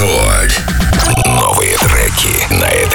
Рекорд. Новые треки на этом.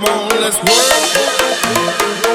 Come on, let's work.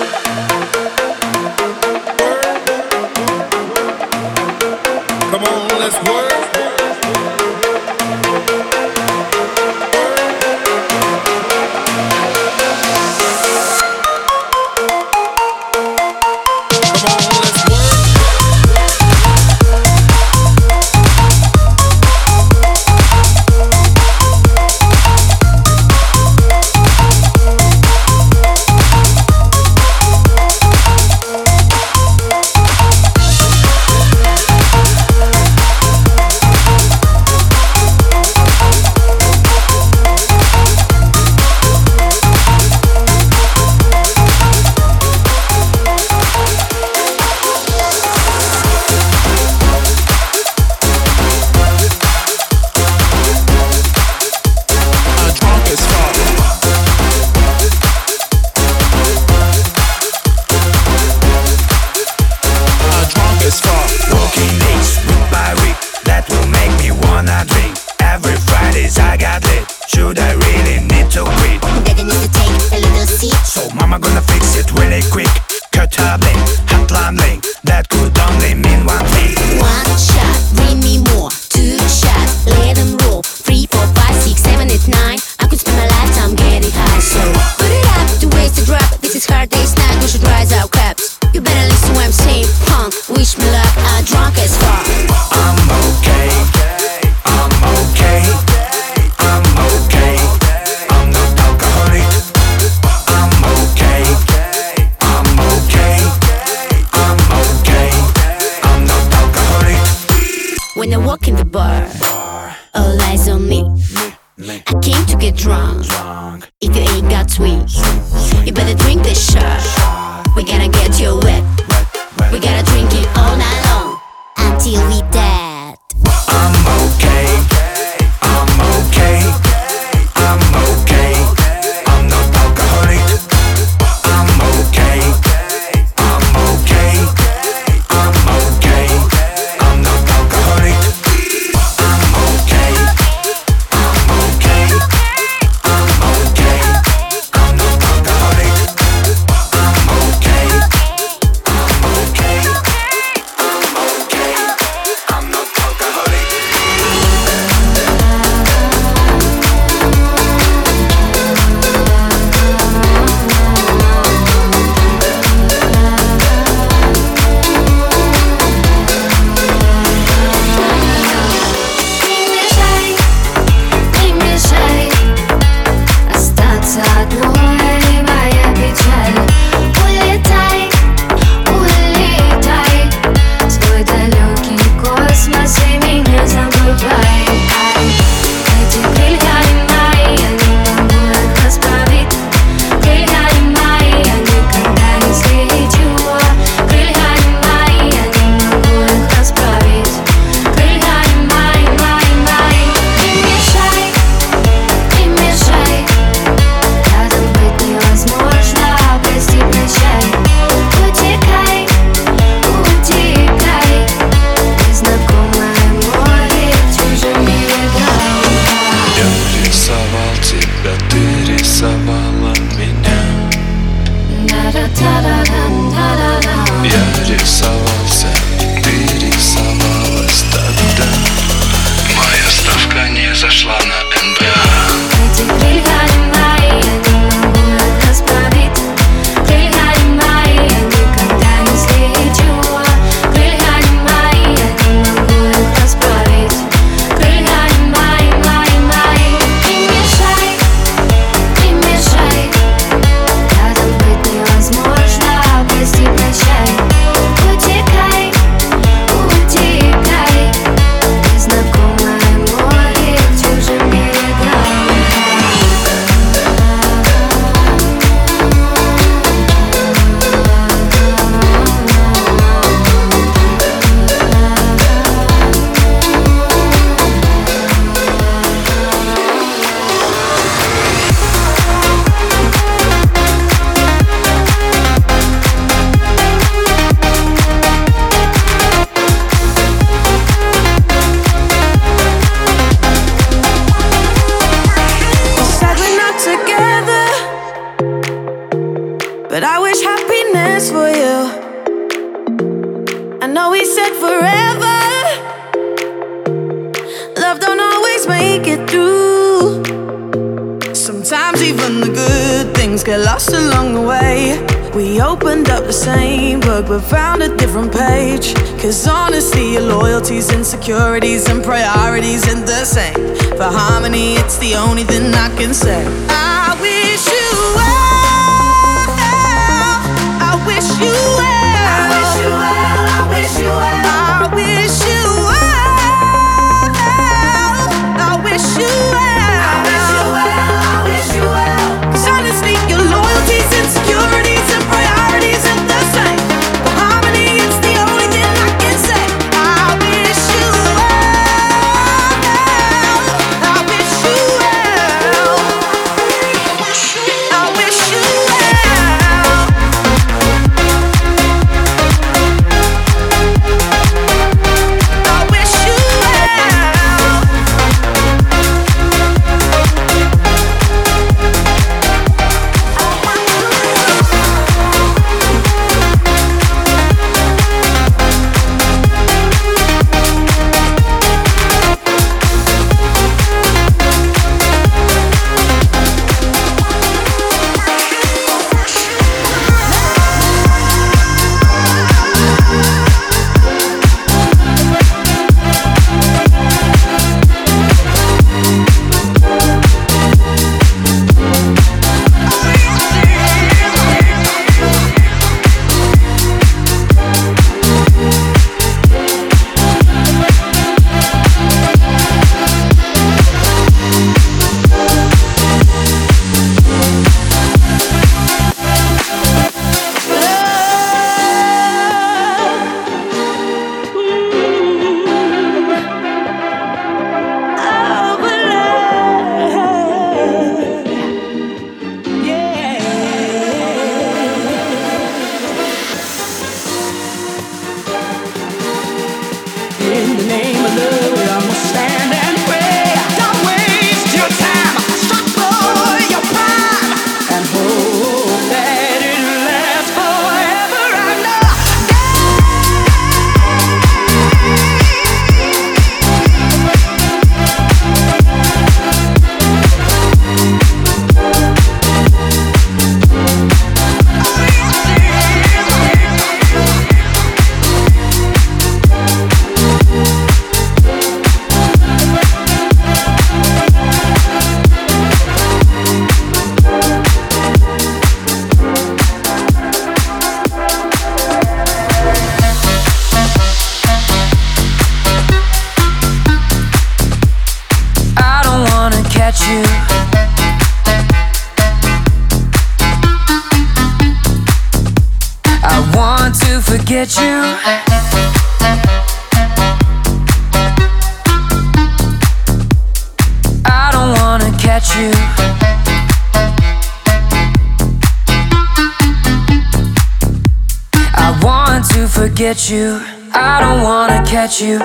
you. I don't wanna catch you.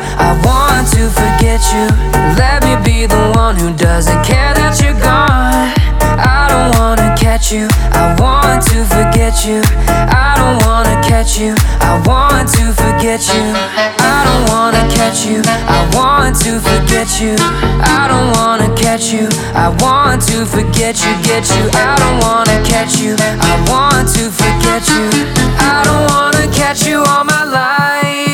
you. I want to forget you, get you. I don't wanna catch you. I want to forget you. I don't wanna catch you all my life.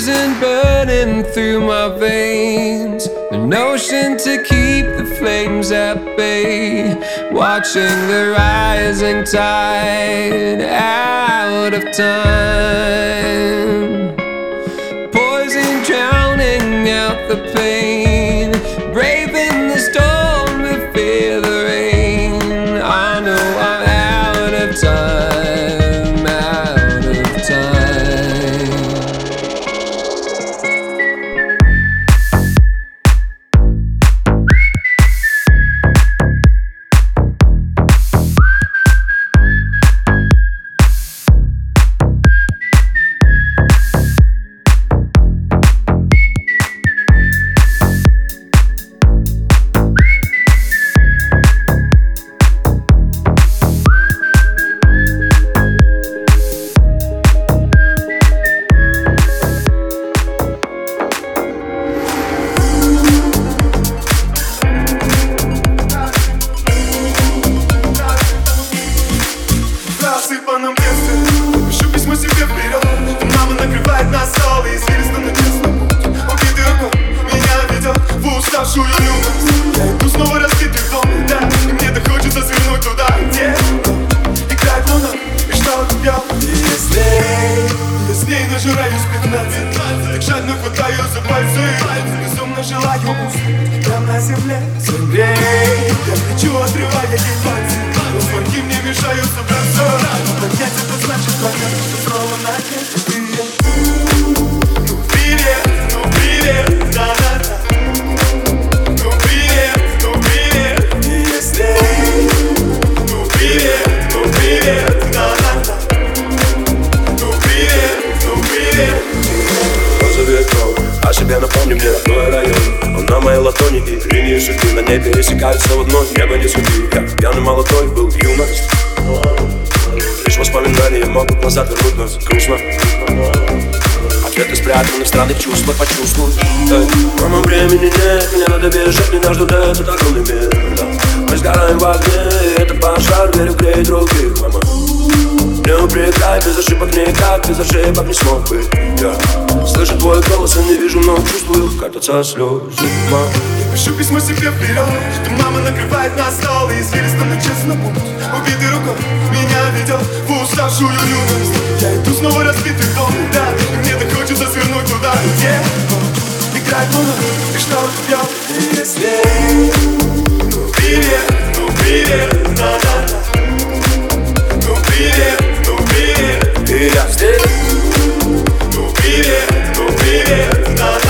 Poison burning through my veins. The notion to keep the flames at bay. Watching the rising tide out of time. Poison drowning out the pain. Ответы спрятаны в странных чувствах, почувствуй Эй, Мама, времени нет, мне надо бежать, меня ждут этот огромный мир. Мы сгораем в огне, это пожар, верю, греет других, мама. Не упрекай, без ошибок никак, без ошибок не смог бы я. Слышу твой голос, и не вижу, но чувствую, катятся слезы, мам Пишу письмо себе вперед Что мама накрывает на стол И извилисто на честном путь Убитый рукой меня ведет В уставшую юность. Я иду снова разбитый дом, да И мне так хочется свернуть туда, где ну, Играет луна и что-то пьет И если Ну привет, ну привет, да-да-да Ну привет, ну привет И я здесь Ну привет, ну привет, да-да-да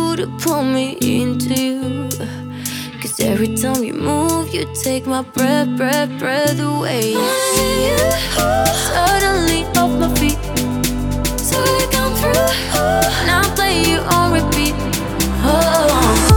to pull me into you. Cause every time you move, you take my breath, breath, breath away. Suddenly off my feet. So we come through. Now play you on repeat. Oh,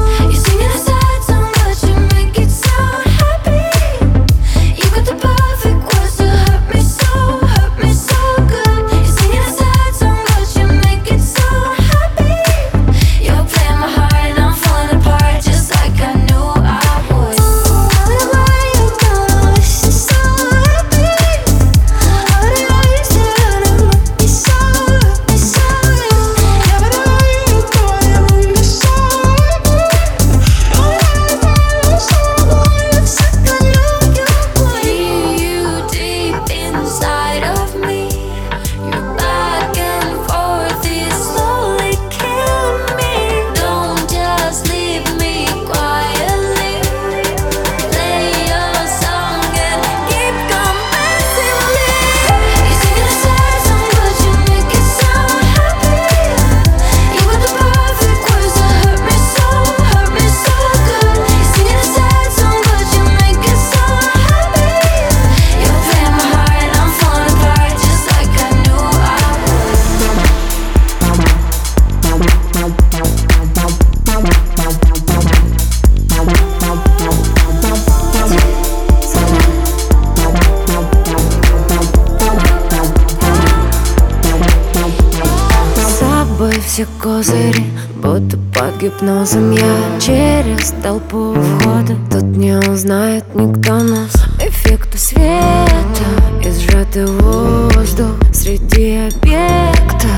гипнозом. Я через толпу входа. Тут не узнает никто нас. Эффекта света И сжатый воздух Среди объектов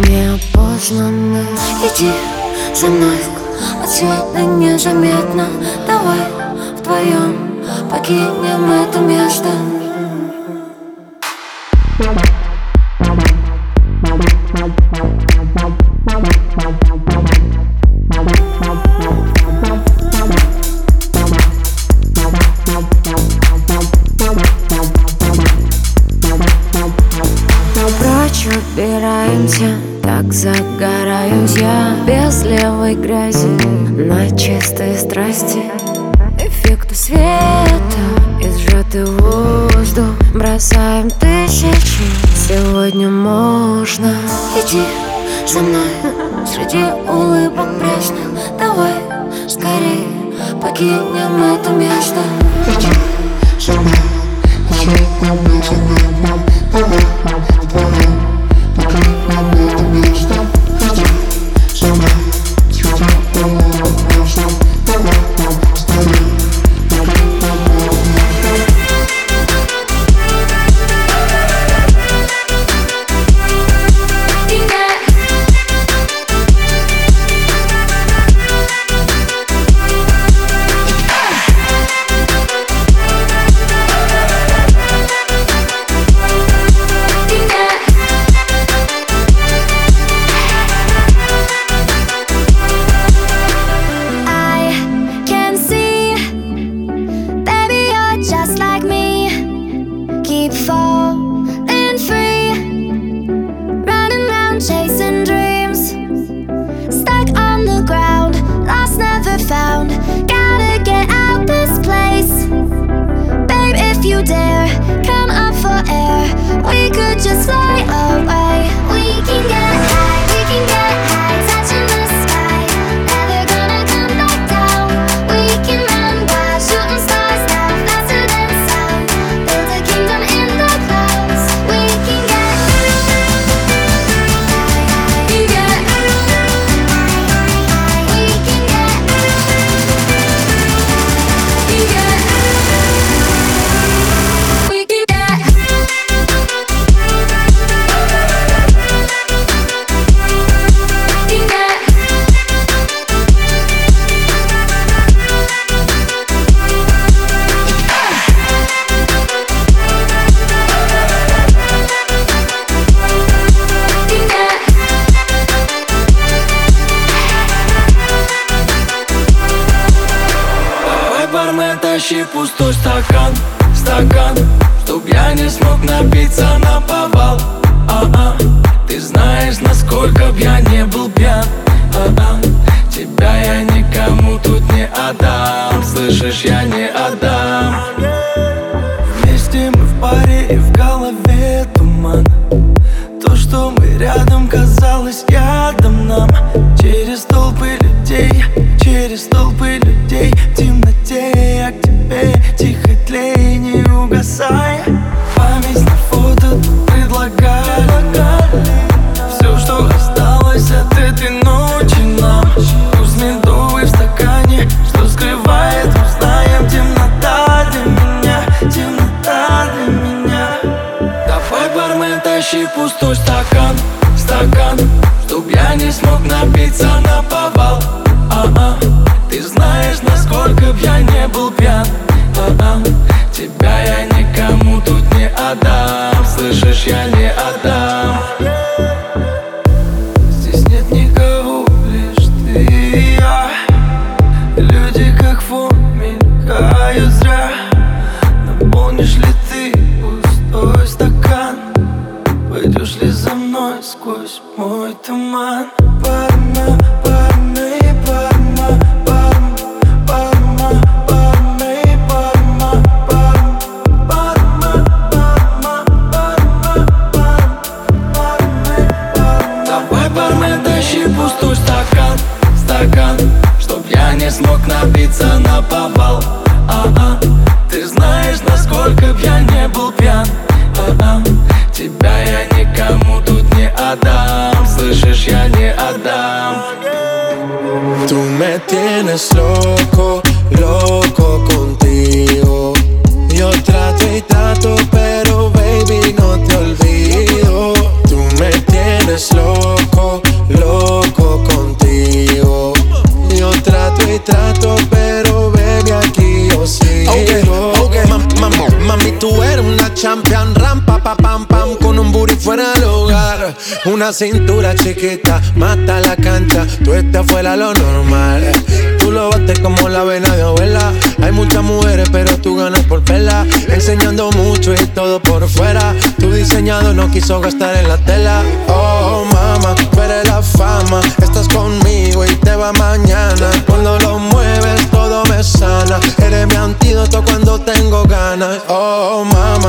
неопознанных. Иди за мной. Отсюда незаметно. Давай вдвоем покинем это место. Thank you. side. пустой стакан, стакан Чтоб я не смог напиться на повал? А-а, ты знаешь, насколько б я не был пьян? А-а, тебя я никому тут не отдам Слышишь, я не отдам. Ты меня tienes loco, loco contigo. Yo trato y trato, pero baby no te olvido. Tú me tienes loco, loco contigo. Yo trato y trato, Okay, okay. Mam, mam, mami, tú eres una champion, rampa, pa, pam, pam, con un booty fuera del hogar. Una cintura chiquita, mata la cancha, tú estás fuera lo normal. Tú lo bates como la vena de abuela. Hay muchas mujeres, pero tú ganas por vela. Enseñando mucho y todo por fuera. Tu diseñado no quiso gastar en la tela. Oh, mama, tú eres la fama. Estás conmigo y te va mañana. Cuando lo mueves, me sana. Eres mi antídoto cuando tengo ganas. Oh, mama,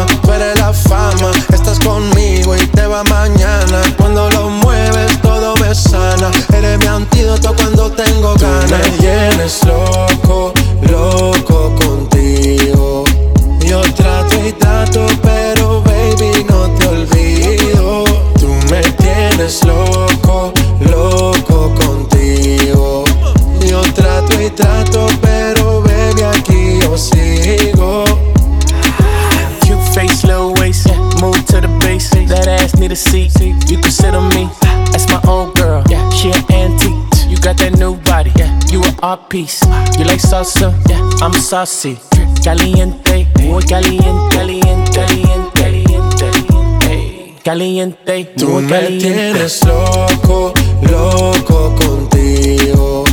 Caliente, muy caliente, caliente, caliente, caliente, caliente, Tú muy me tienes loco, loco contigo.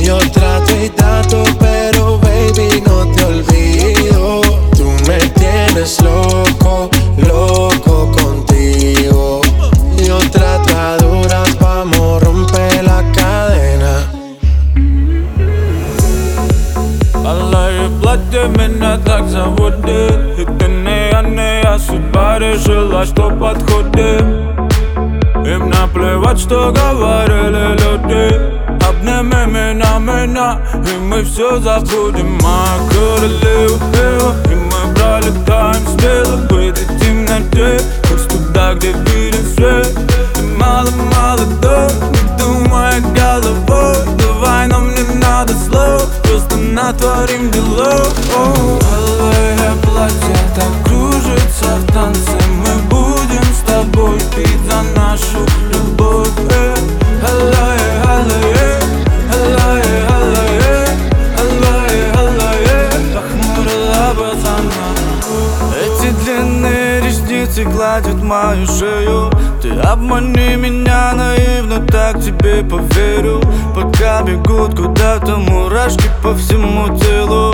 Yo trato y trato, pero baby no te olvido. Tú me tienes loco, loco contigo. Решила, что подходим Им наплевать, что говорили люди Обними меня, меня, и мы все забудем Моя королева, и мы пролетаем смело В этой темноте, хоть туда, где виден свет Ты мало-мало не думай головой Давай, нам не надо слов, просто натворим делов Алое платье так кружится в танце ресницы гладят мою шею. Ты обмани меня наивно, так тебе поверю. Пока бегут куда-то мурашки по всему телу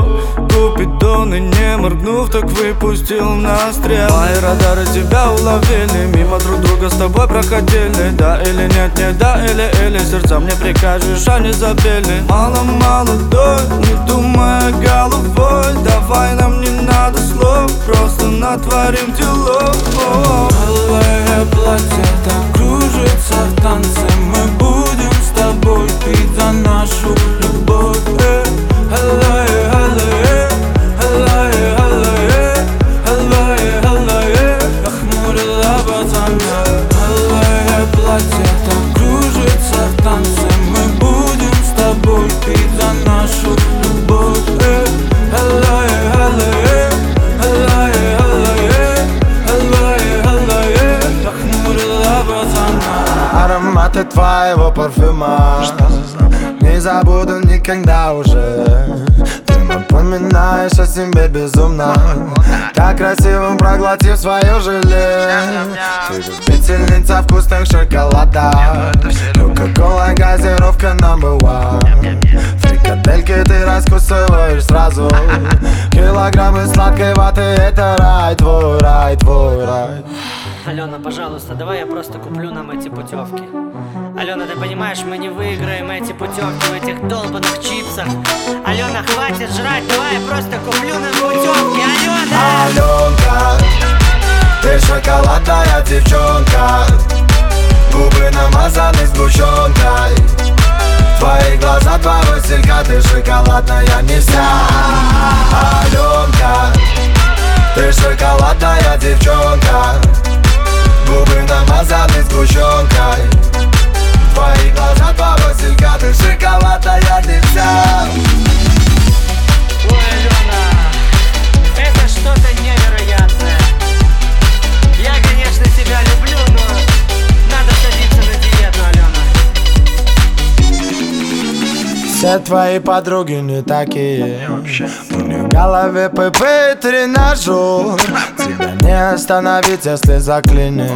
не моргнув, так выпустил на стрел Мои радары тебя уловили Мимо друг друга с тобой проходили. Да или нет, не да или или Сердца мне прикажешь, они забили Мало-мало дой, не думая головой. Давай нам не надо слов Просто натворим делов Алое платье так кружится в танце Мы будем с тобой. Пить за нашу любовь Ароматы твоего парфюма. Не забуду никогда уже. Ты напоминаешь о себе безумно. Так красивым проглотив свое желе. Ты любительница вкусных шоколадов Кока-кола, газировка number one. Фрикадельки ты раскусываешь сразу. Килограммы сладкой ваты Это рай твой, рай твой, рай Алена, пожалуйста, давай я просто куплю нам эти путевки. Алена, ты понимаешь, мы не выиграем эти путевки в этих долбанных чипсах. Алена, хватит жрать, давай я просто куплю нам путевки. Алена! Аленка, ты шоколадная девчонка Губы намазаны сгущенкой Твои глаза, два василька, ты шоколадная не вся Аленка, ты шоколадная девчонка Губы намазаны сгущенкой Твои глаза, два василька, ты шоколадная лица Все твои подруги не такие. У них в голове ПП тренажер. Тебя не остановить, если заклинит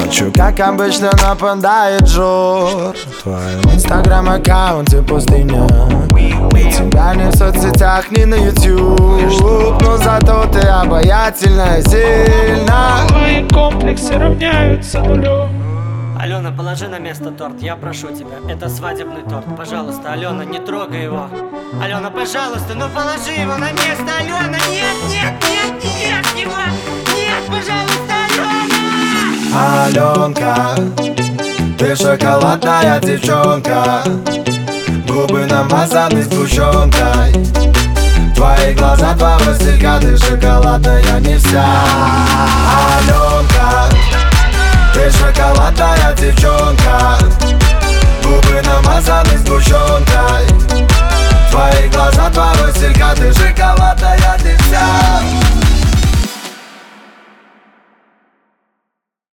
Ночью, как обычно, нападает жор В твоем инстаграм-аккаунте пустыня Тебя не в соцсетях, не на YouTube Но зато ты обаятельная, сильна Твои комплексы равняются нулю Алена, положи на место торт, я прошу тебя. Это свадебный торт. Пожалуйста, Алена, не трогай его. Алена, пожалуйста, ну положи его на место, Алена! Нет, нет, нет, нет, его! Нет, пожалуйста, Алена! Аленка, ты шоколадная девчонка Губы намазаны сгущенкой Твои глаза, два василька, ты шоколадная не вся Аленка, ты шоколадная девчонка. Губы намазаны сгущенкой Твои глаза, два василька Ты шоколадная девчонка